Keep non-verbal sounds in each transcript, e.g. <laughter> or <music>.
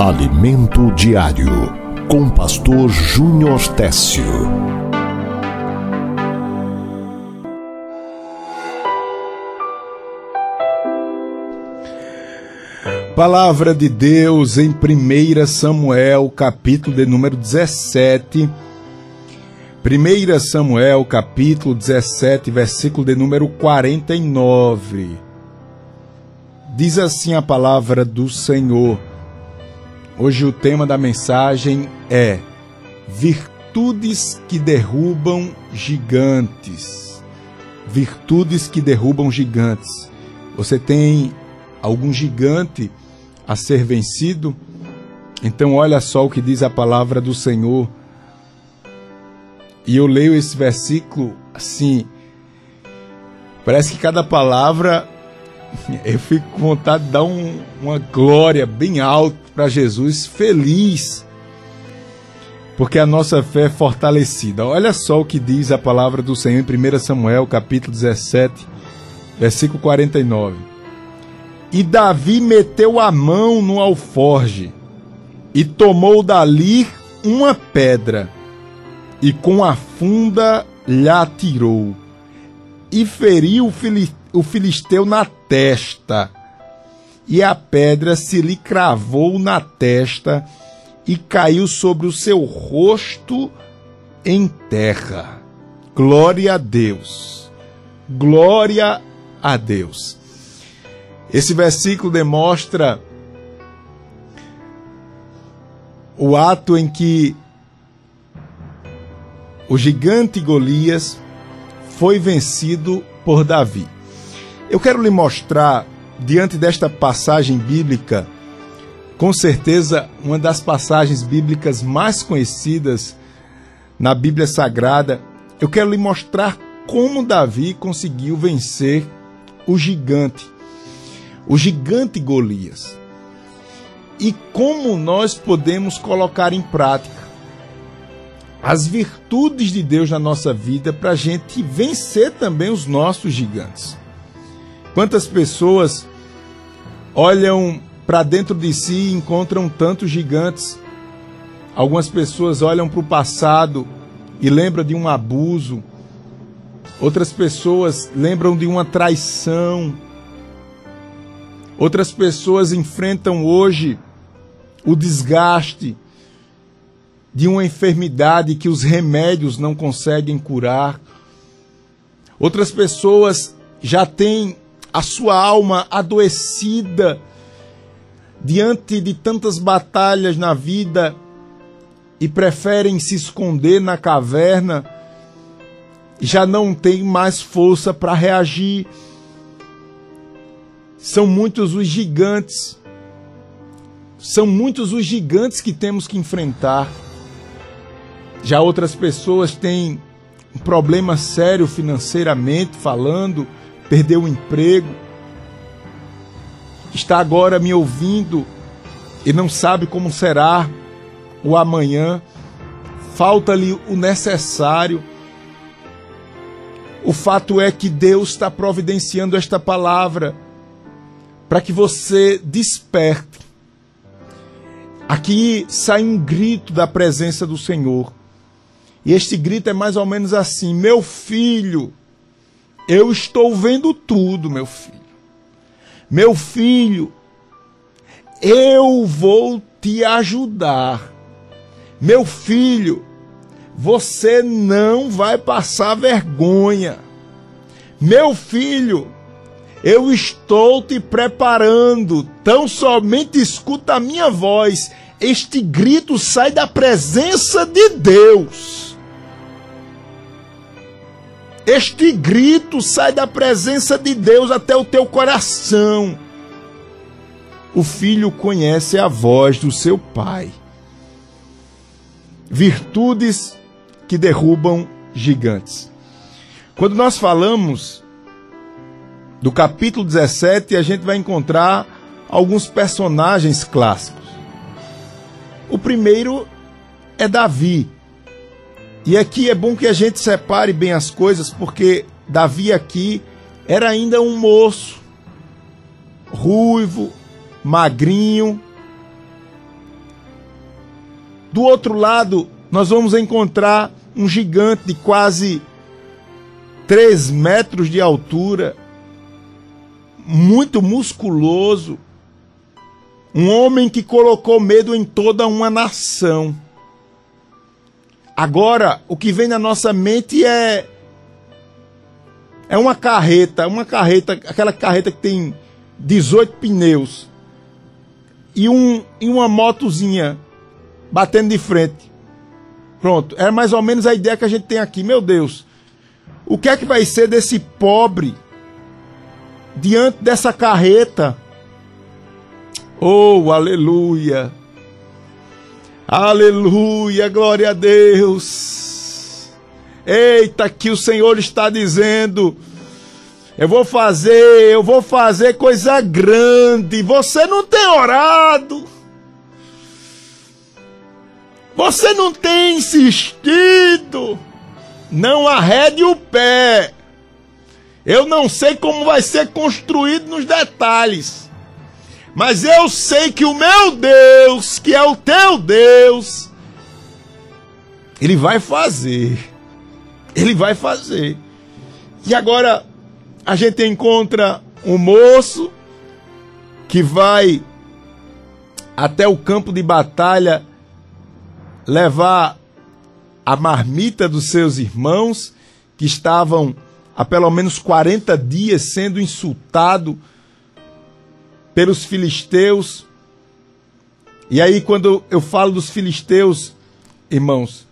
Alimento Diário, com Pastor Júnior Técio. Palavra de Deus em 1 Samuel, capítulo de número 17. 1 Samuel, capítulo 17, versículo de número 49. Diz assim a palavra do Senhor. Hoje o tema da mensagem é Virtudes que derrubam gigantes. Virtudes que derrubam gigantes. Você tem algum gigante a ser vencido? Então, olha só o que diz a palavra do Senhor. E eu leio esse versículo assim. Parece que cada palavra <laughs> eu fico com vontade de dar um, uma glória bem alta para Jesus, feliz, porque a nossa fé é fortalecida. Olha só o que diz a palavra do Senhor em 1 Samuel, capítulo 17, versículo 49. E Davi meteu a mão no alforge e tomou dali uma pedra e com a funda lhe atirou e feriu o filisteu o filisteu na testa, e a pedra se lhe cravou na testa e caiu sobre o seu rosto em terra. Glória a Deus. Glória a Deus. Esse versículo demonstra o ato em que o gigante Golias foi vencido por Davi. Eu quero lhe mostrar, diante desta passagem bíblica, com certeza uma das passagens bíblicas mais conhecidas na Bíblia Sagrada, eu quero lhe mostrar como Davi conseguiu vencer o gigante, o gigante Golias. E como nós podemos colocar em prática as virtudes de Deus na nossa vida para a gente vencer também os nossos gigantes. Quantas pessoas olham para dentro de si e encontram tantos gigantes? Algumas pessoas olham para o passado e lembram de um abuso. Outras pessoas lembram de uma traição. Outras pessoas enfrentam hoje o desgaste de uma enfermidade que os remédios não conseguem curar. Outras pessoas já têm a sua alma adoecida diante de tantas batalhas na vida e preferem se esconder na caverna, já não tem mais força para reagir. São muitos os gigantes, são muitos os gigantes que temos que enfrentar. Já outras pessoas têm um problema sério financeiramente falando, perdeu o emprego, está agora me ouvindo e não sabe como será o amanhã, falta-lhe o necessário. O fato é que Deus está providenciando esta palavra para que você desperte. Aqui sai um grito da presença do Senhor. E este grito é mais ou menos assim: Meu filho, eu estou vendo tudo, meu filho. Meu filho, eu vou te ajudar. Meu filho, você não vai passar vergonha. Meu filho, eu estou te preparando. Tão somente escuta a minha voz. Este grito sai da presença de Deus. Este grito sai da presença de Deus até o teu coração. O filho conhece a voz do seu pai. Virtudes que derrubam gigantes. Quando nós falamos do capítulo 17, a gente vai encontrar alguns personagens clássicos. O primeiro é Davi e aqui é bom que a gente separe bem as coisas, porque Davi aqui era ainda um moço, ruivo, magrinho, Do outro lado, nós vamos encontrar um gigante de quase 3 metros de altura, muito musculoso, um homem que colocou medo em toda uma nação. Agora, o que vem na nossa mente é é uma carreta, uma carreta, aquela carreta que tem 18 pneus e, um, e uma motozinha batendo de frente. Pronto, é mais ou menos a ideia que a gente tem aqui. Meu Deus, o que é que vai ser desse pobre diante dessa carreta? Oh, aleluia! Aleluia, glória a Deus! Eita, que o Senhor está dizendo: eu vou fazer, eu vou fazer coisa grande. Você não tem orado. Você não tem insistido. Não arrede o pé. Eu não sei como vai ser construído nos detalhes. Mas eu sei que o meu Deus, que é o teu Deus, ele vai fazer. Ele vai fazer. E agora a gente encontra um moço que vai até o campo de batalha levar a marmita dos seus irmãos que estavam há pelo menos 40 dias sendo insultado pelos filisteus. E aí quando eu falo dos filisteus, irmãos,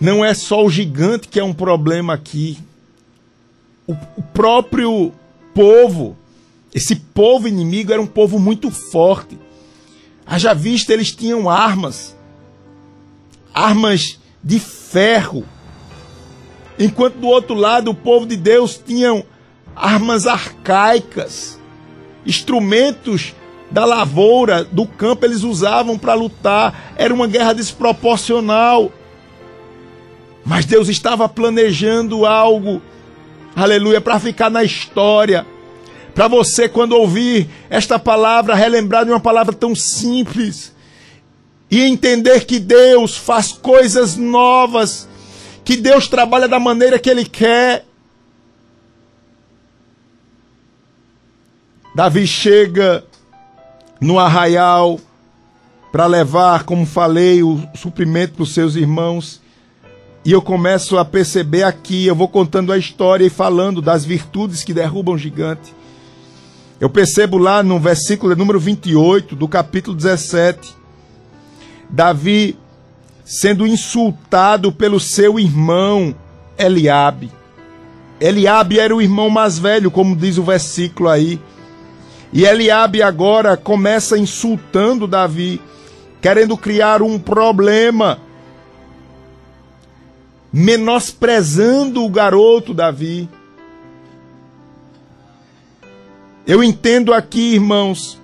não é só o gigante que é um problema aqui o, o próprio povo, esse povo inimigo era um povo muito forte. Haja vista, eles tinham armas, armas de ferro. Enquanto do outro lado o povo de Deus tinham armas arcaicas, instrumentos da lavoura, do campo, eles usavam para lutar. Era uma guerra desproporcional. Mas Deus estava planejando algo aleluia, para ficar na história. Para você, quando ouvir esta palavra, relembrar de uma palavra tão simples e entender que Deus faz coisas novas, que Deus trabalha da maneira que Ele quer. Davi chega no arraial para levar, como falei, o suprimento para os seus irmãos. E eu começo a perceber aqui, eu vou contando a história e falando das virtudes que derrubam o gigante. Eu percebo lá no versículo número 28 do capítulo 17, Davi sendo insultado pelo seu irmão Eliabe. Eliabe era o irmão mais velho, como diz o versículo aí. E Eliabe agora começa insultando Davi, querendo criar um problema menosprezando o garoto Davi. Eu entendo aqui, irmãos,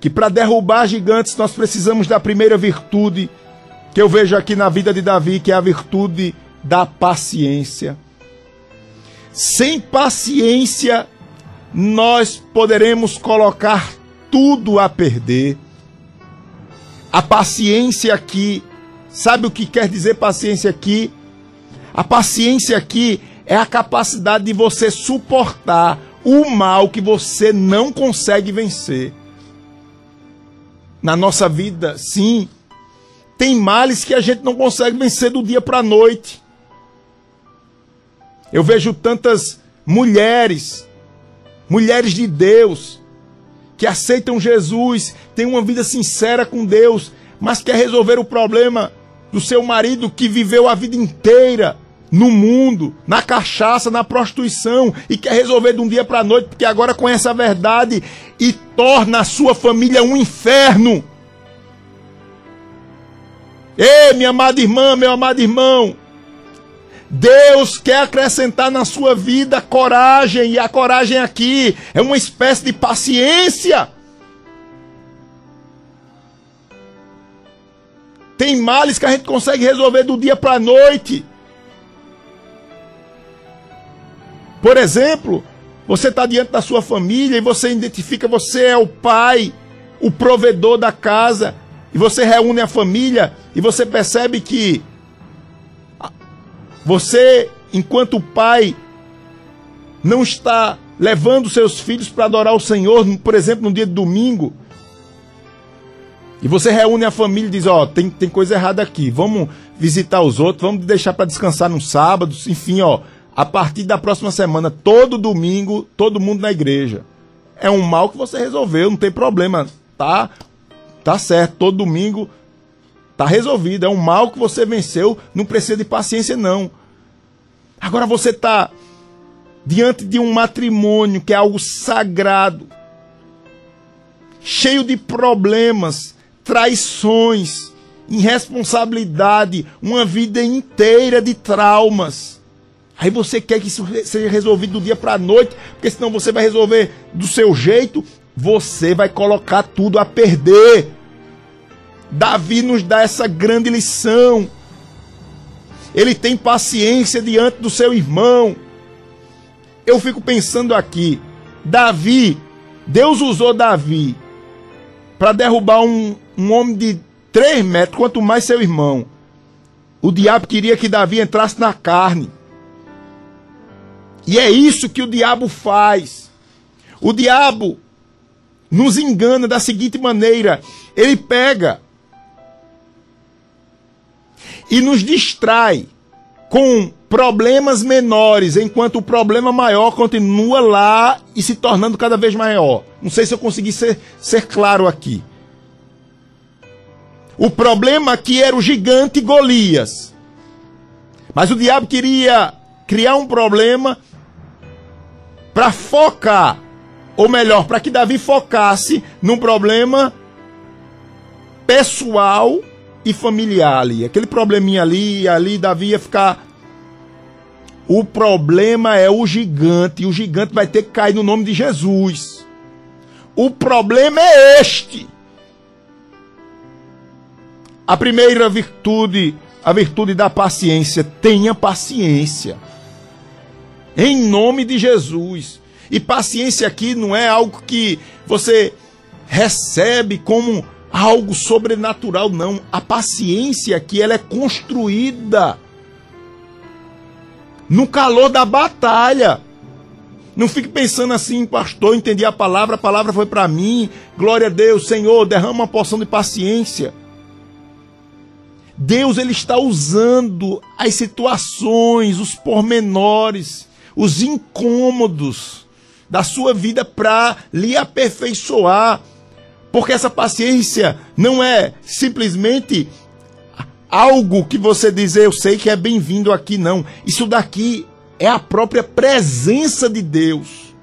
que para derrubar gigantes nós precisamos da primeira virtude que eu vejo aqui na vida de Davi, que é a virtude da paciência. Sem paciência, nós poderemos colocar tudo a perder. A paciência aqui, sabe o que quer dizer paciência aqui? A paciência aqui é a capacidade de você suportar o mal que você não consegue vencer. Na nossa vida, sim, tem males que a gente não consegue vencer do dia para a noite. Eu vejo tantas mulheres, mulheres de Deus, que aceitam Jesus, têm uma vida sincera com Deus, mas quer resolver o problema do seu marido que viveu a vida inteira no mundo, na cachaça, na prostituição e quer resolver de um dia para a noite porque agora conhece a verdade e torna a sua família um inferno. Ei, minha amada irmã, meu amado irmão, Deus quer acrescentar na sua vida coragem, e a coragem aqui é uma espécie de paciência. Tem males que a gente consegue resolver do dia para a noite. Por exemplo, você está diante da sua família e você identifica você é o pai, o provedor da casa, e você reúne a família e você percebe que você, enquanto pai, não está levando seus filhos para adorar o Senhor, por exemplo, no dia de domingo. E você reúne a família e diz: Ó, oh, tem, tem coisa errada aqui, vamos visitar os outros, vamos deixar para descansar no sábado, enfim, ó. A partir da próxima semana, todo domingo, todo mundo na igreja. É um mal que você resolveu, não tem problema, tá? Tá certo, todo domingo tá resolvido. É um mal que você venceu, não precisa de paciência, não. Agora você tá diante de um matrimônio que é algo sagrado, cheio de problemas, traições, irresponsabilidade, uma vida inteira de traumas. Aí você quer que isso seja resolvido do dia para a noite, porque senão você vai resolver do seu jeito, você vai colocar tudo a perder. Davi nos dá essa grande lição. Ele tem paciência diante do seu irmão. Eu fico pensando aqui, Davi, Deus usou Davi para derrubar um, um homem de 3 metros, quanto mais seu irmão. O diabo queria que Davi entrasse na carne. E é isso que o diabo faz. O diabo nos engana da seguinte maneira: ele pega e nos distrai com problemas menores, enquanto o problema maior continua lá e se tornando cada vez maior. Não sei se eu consegui ser, ser claro aqui. O problema aqui era o gigante Golias. Mas o diabo queria criar um problema para focar, ou melhor, para que Davi focasse num problema pessoal e familiar ali. Aquele probleminha ali, ali Davi ia ficar. O problema é o gigante, e o gigante vai ter que cair no nome de Jesus. O problema é este. A primeira virtude, a virtude da paciência. Tenha paciência. Em nome de Jesus. E paciência aqui não é algo que você recebe como algo sobrenatural, não. A paciência aqui ela é construída no calor da batalha. Não fique pensando assim, pastor, entendi a palavra, a palavra foi para mim. Glória a Deus, Senhor, derrama uma porção de paciência. Deus ele está usando as situações, os pormenores, os incômodos da sua vida para lhe aperfeiçoar. Porque essa paciência não é simplesmente algo que você diz, eu sei que é bem-vindo aqui, não. Isso daqui é a própria presença de Deus.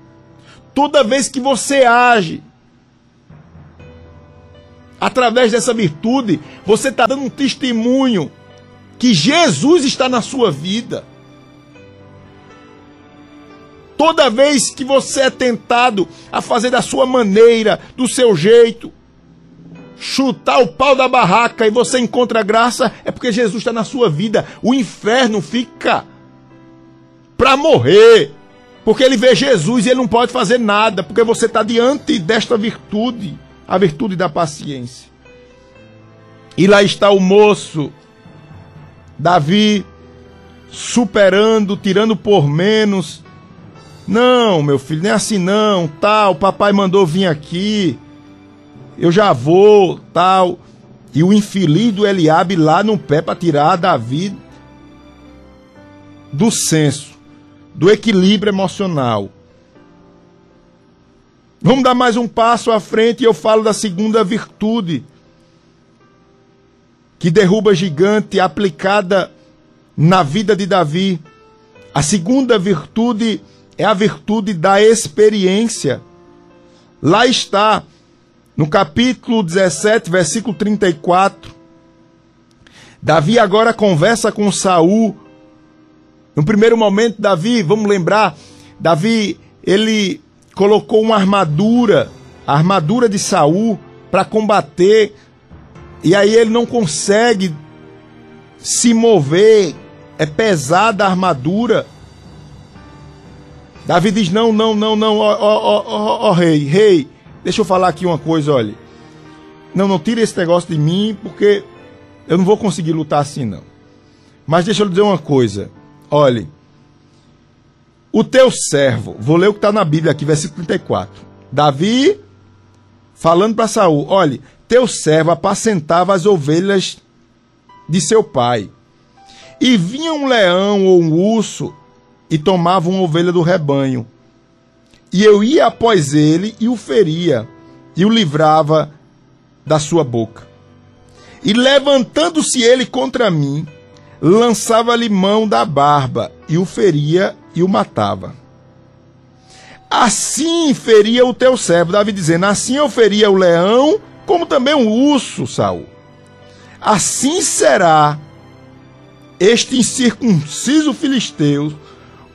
Toda vez que você age através dessa virtude, você está dando um testemunho que Jesus está na sua vida. Toda vez que você é tentado a fazer da sua maneira, do seu jeito, chutar o pau da barraca e você encontra graça, é porque Jesus está na sua vida. O inferno fica para morrer. Porque ele vê Jesus e ele não pode fazer nada, porque você está diante desta virtude a virtude da paciência. E lá está o moço, Davi, superando, tirando por menos. Não, meu filho, nem é assim não, tal, papai mandou vir aqui, eu já vou, tal. E o infeliz do Eliabe lá no pé para tirar Davi do senso, do equilíbrio emocional. Vamos dar mais um passo à frente e eu falo da segunda virtude que derruba gigante aplicada na vida de Davi. A segunda virtude é a virtude da experiência. Lá está, no capítulo 17, versículo 34. Davi agora conversa com Saul. No primeiro momento, Davi, vamos lembrar, Davi, ele colocou uma armadura, a armadura de Saul, para combater, e aí ele não consegue se mover, é pesada a armadura. Davi diz: Não, não, não, não, ó, ó, ó, ó, rei, rei, deixa eu falar aqui uma coisa, olha. não, não tira esse negócio de mim, porque eu não vou conseguir lutar assim, não. Mas deixa eu lhe dizer uma coisa. Olhe, o teu servo, vou ler o que está na Bíblia aqui, versículo 34. Davi falando para Saul: olhe, teu servo apacentava as ovelhas de seu pai. E vinha um leão ou um urso e tomava uma ovelha do rebanho. E eu ia após ele e o feria, e o livrava da sua boca. E levantando-se ele contra mim, lançava-lhe mão da barba, e o feria e o matava. Assim feria o teu servo, Davi dizendo, assim eu feria o leão, como também o urso, Saul. Assim será este incircunciso filisteu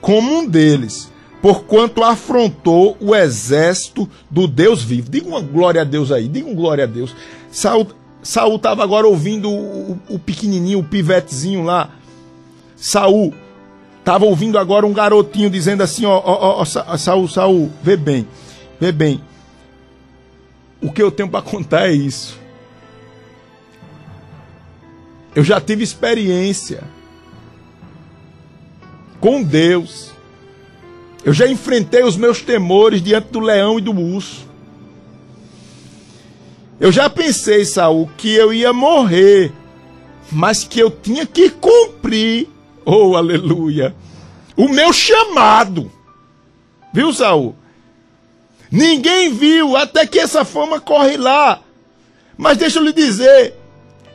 como um deles, porquanto afrontou o exército do Deus vivo. Diga uma glória a Deus aí, diga uma glória a Deus. Saul Saul estava agora ouvindo o, o, pequenininho, o pivetezinho lá. Saul estava ouvindo agora um garotinho dizendo assim, ó, ó, ó, Saul, Saul, vê bem, vê bem. O que eu tenho para contar é isso. Eu já tive experiência com Deus. Eu já enfrentei os meus temores diante do leão e do urso. Eu já pensei, Saul, que eu ia morrer, mas que eu tinha que cumprir, oh aleluia, o meu chamado. Viu, Saul? Ninguém viu, até que essa fama corre lá. Mas deixa eu lhe dizer,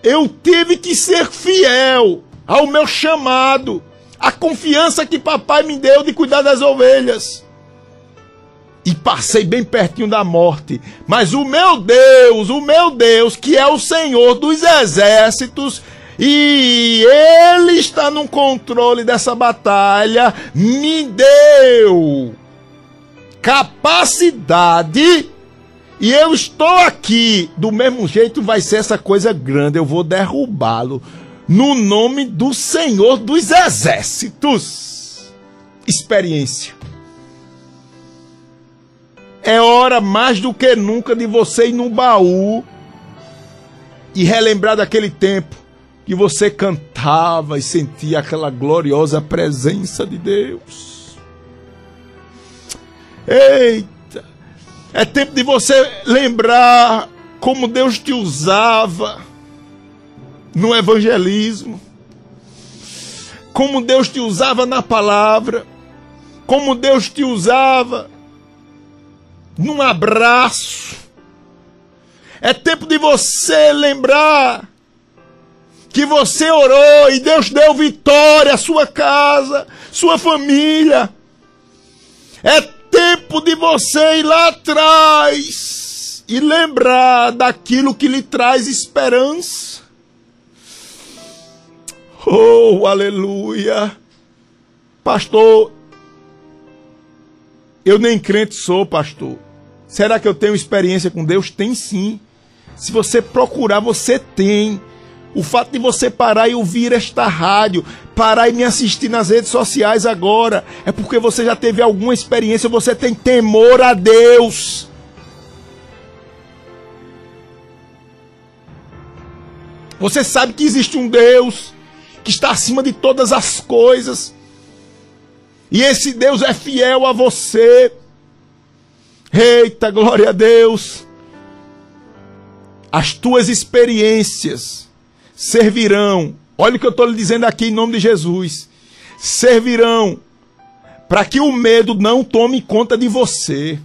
eu tive que ser fiel ao meu chamado, a confiança que papai me deu de cuidar das ovelhas e passei bem pertinho da morte. Mas o meu Deus, o meu Deus, que é o Senhor dos exércitos, e Ele está no controle dessa batalha, me deu capacidade. E eu estou aqui, do mesmo jeito vai ser essa coisa grande, eu vou derrubá-lo no nome do Senhor dos exércitos. Experiência. É hora mais do que nunca de você ir no baú e relembrar daquele tempo que você cantava e sentia aquela gloriosa presença de Deus. Eita! É tempo de você lembrar como Deus te usava no evangelismo, como Deus te usava na palavra, como Deus te usava num abraço. É tempo de você lembrar que você orou e Deus deu vitória à sua casa, sua família. É tempo de você ir lá atrás e lembrar daquilo que lhe traz esperança. Oh, aleluia! Pastor, eu nem crente sou, pastor. Será que eu tenho experiência com Deus? Tem sim. Se você procurar, você tem. O fato de você parar e ouvir esta rádio, parar e me assistir nas redes sociais agora, é porque você já teve alguma experiência, você tem temor a Deus. Você sabe que existe um Deus que está acima de todas as coisas. E esse Deus é fiel a você. Eita, glória a Deus! As tuas experiências servirão, olha o que eu estou lhe dizendo aqui em nome de Jesus, servirão para que o medo não tome conta de você.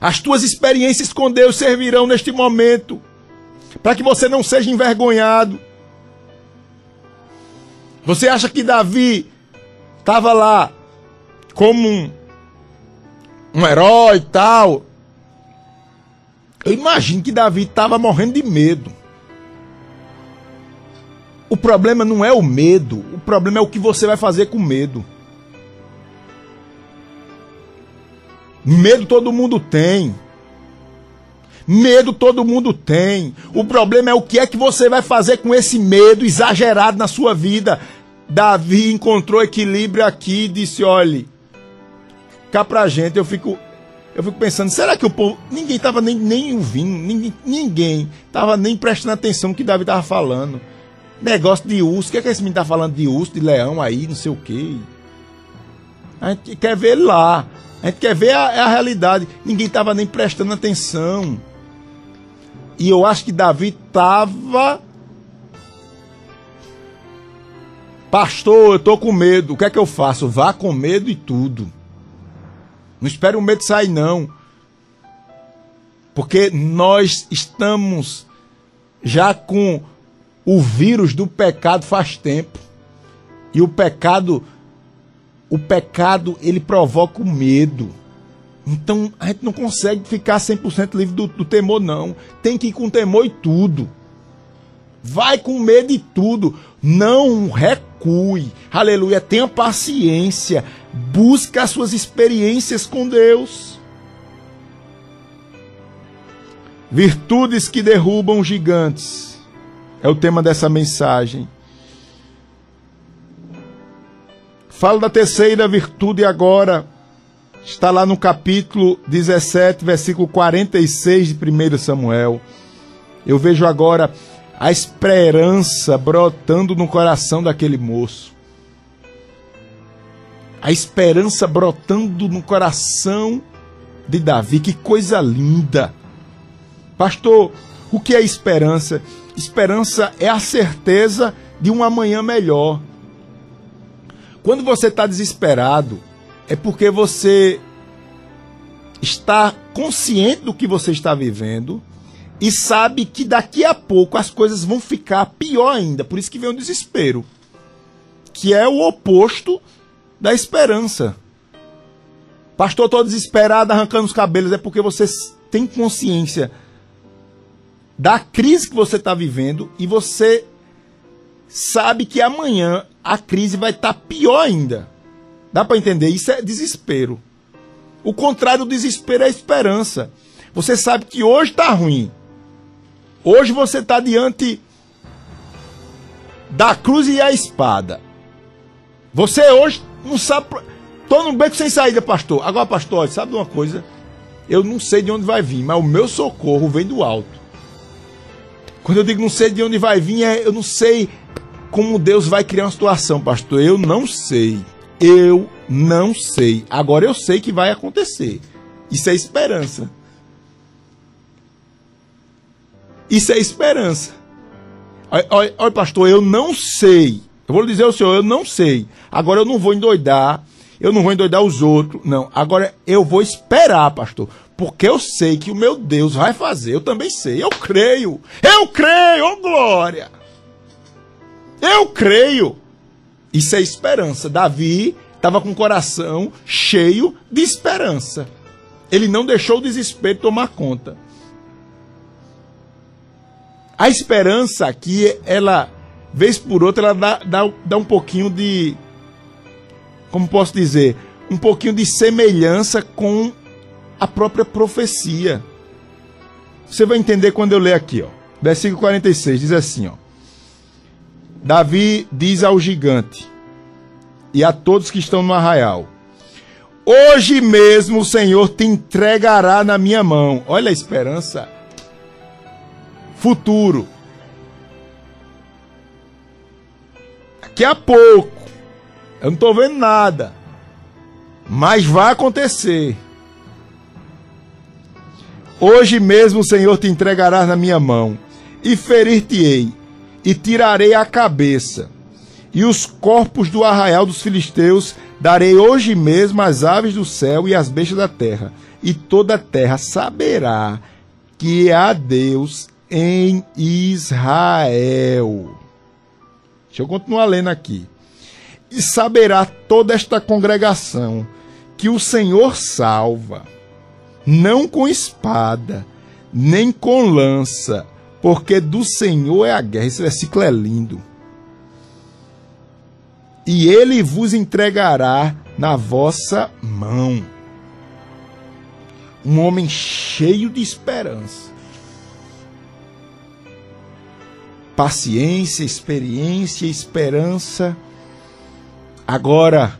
As tuas experiências com Deus servirão neste momento para que você não seja envergonhado. Você acha que Davi estava lá como um um herói e tal. Eu imagino que Davi estava morrendo de medo. O problema não é o medo, o problema é o que você vai fazer com medo. Medo todo mundo tem. Medo todo mundo tem. O problema é o que é que você vai fazer com esse medo exagerado na sua vida. Davi encontrou equilíbrio aqui e disse: olhe, cá pra gente, eu fico. eu fico pensando, será que o povo. Ninguém estava nem, nem ouvindo, ninguém, ninguém tava nem prestando atenção no que Davi estava falando. Negócio de urso, o que é que esse menino tá falando de urso, de leão aí, não sei o quê. A gente quer ver lá. A gente quer ver a, a realidade. Ninguém estava nem prestando atenção. E eu acho que Davi estava. Pastor, eu tô com medo. O que é que eu faço? Vá com medo e tudo. Não espere o medo sair, não. Porque nós estamos já com o vírus do pecado faz tempo. E o pecado, o pecado, ele provoca o medo. Então a gente não consegue ficar 100% livre do, do temor, não. Tem que ir com temor e tudo. Vai com medo e tudo. Não recue. Aleluia. Tenha paciência. Busque as suas experiências com Deus. Virtudes que derrubam gigantes. É o tema dessa mensagem. Falo da terceira virtude agora. Está lá no capítulo 17, versículo 46 de 1 Samuel. Eu vejo agora a esperança brotando no coração daquele moço. A esperança brotando no coração de Davi. Que coisa linda. Pastor, o que é esperança? Esperança é a certeza de um amanhã melhor. Quando você está desesperado, é porque você está consciente do que você está vivendo e sabe que daqui a pouco as coisas vão ficar pior ainda. Por isso que vem o desespero, que é o oposto da esperança. Pastor, estou desesperado, arrancando os cabelos, é porque você tem consciência da crise que você está vivendo e você sabe que amanhã a crise vai estar tá pior ainda. Dá para entender? Isso é desespero. O contrário do desespero é a esperança. Você sabe que hoje está ruim. Hoje você está diante da cruz e a espada. Você hoje não sabe. Tô no beco sem saída, pastor. Agora, pastor, sabe de uma coisa? Eu não sei de onde vai vir, mas o meu socorro vem do alto. Quando eu digo não sei de onde vai vir, é, eu não sei como Deus vai criar uma situação, pastor. Eu não sei. Eu não sei. Agora eu sei que vai acontecer. Isso é esperança. Isso é esperança. Olha, pastor, eu não sei. Eu vou dizer ao senhor, eu não sei. Agora eu não vou endoidar. Eu não vou endoidar os outros. Não. Agora eu vou esperar, pastor. Porque eu sei que o meu Deus vai fazer. Eu também sei. Eu creio. Eu creio, oh glória. Eu creio. Isso é esperança. Davi estava com o coração cheio de esperança. Ele não deixou o desespero tomar conta. A esperança aqui, ela, vez por outra, ela dá, dá, dá um pouquinho de. Como posso dizer? Um pouquinho de semelhança com a própria profecia. Você vai entender quando eu ler aqui, ó. Versículo 46 diz assim, ó. Davi diz ao gigante: e a todos que estão no arraial: Hoje mesmo o Senhor te entregará na minha mão. Olha a esperança. Futuro. Daqui a pouco. Eu não estou vendo nada. Mas vai acontecer. Hoje mesmo o Senhor te entregará na minha mão, e ferir-te-ei, e tirarei a cabeça, e os corpos do arraial dos filisteus darei hoje mesmo às aves do céu e às bestas da terra, e toda a terra saberá que há Deus em Israel. Deixa eu continuar lendo aqui. E saberá toda esta congregação que o Senhor salva, não com espada, nem com lança, porque do Senhor é a guerra. Esse versículo é lindo e ele vos entregará na vossa mão. Um homem cheio de esperança. Paciência, experiência, esperança. Agora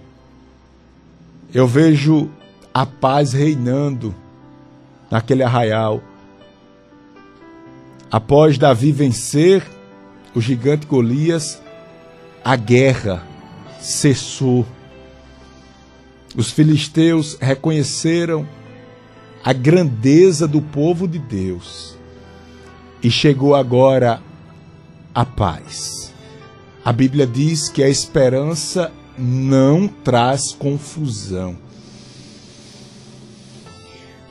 eu vejo a paz reinando naquele arraial. Após Davi vencer o gigante Golias, a guerra cessou. Os filisteus reconheceram a grandeza do povo de Deus e chegou agora a paz. A Bíblia diz que a esperança não traz confusão.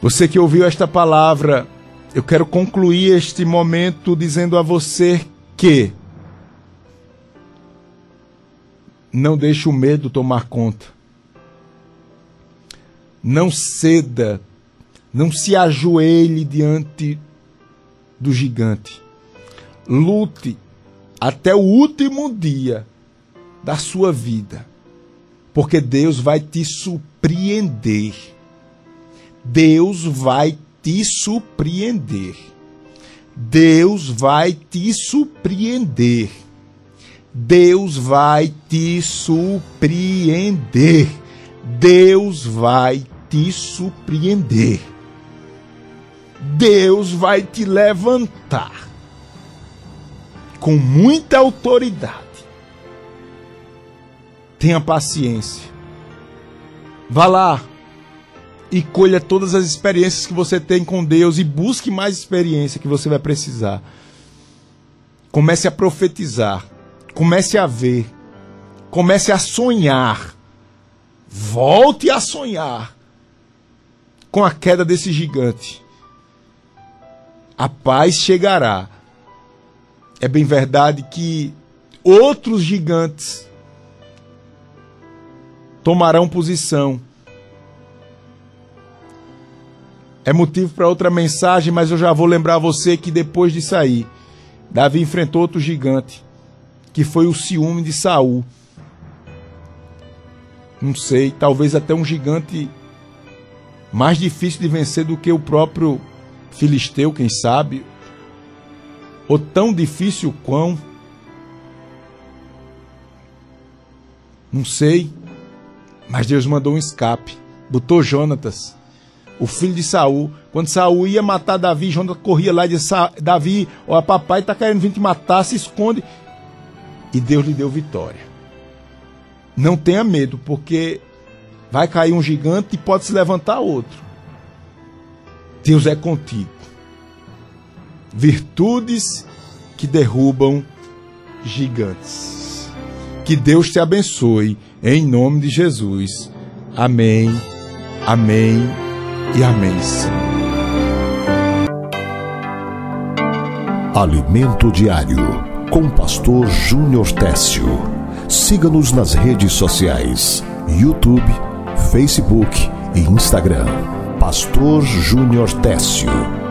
Você que ouviu esta palavra, eu quero concluir este momento dizendo a você que não deixe o medo tomar conta. Não ceda, não se ajoelhe diante do gigante. Lute até o último dia da sua vida, porque Deus vai te surpreender. Deus vai te surpreender. Deus vai te surpreender. Deus vai te surpreender. Deus vai te surpreender. Deus vai te levantar com muita autoridade. Tenha paciência. Vá lá e colha todas as experiências que você tem com Deus e busque mais experiência que você vai precisar. Comece a profetizar, comece a ver, comece a sonhar. Volte a sonhar com a queda desse gigante. A paz chegará. É bem verdade que outros gigantes tomarão posição. É motivo para outra mensagem, mas eu já vou lembrar você que depois de sair, Davi enfrentou outro gigante, que foi o ciúme de Saul. Não sei, talvez até um gigante mais difícil de vencer do que o próprio filisteu, quem sabe, ou tão difícil quão. Não sei. Mas Deus mandou um escape. Botou Jonatas, o filho de Saul. Quando Saul ia matar Davi, Jonatas corria lá e disse: Davi, ó, papai está querendo vir te matar, se esconde. E Deus lhe deu vitória. Não tenha medo, porque vai cair um gigante e pode se levantar outro. Deus é contigo virtudes que derrubam gigantes. Que Deus te abençoe, em nome de Jesus. Amém, amém e amém. Alimento Diário, com Pastor Júnior Técio. Siga-nos nas redes sociais: YouTube, Facebook e Instagram. Pastor Júnior Técio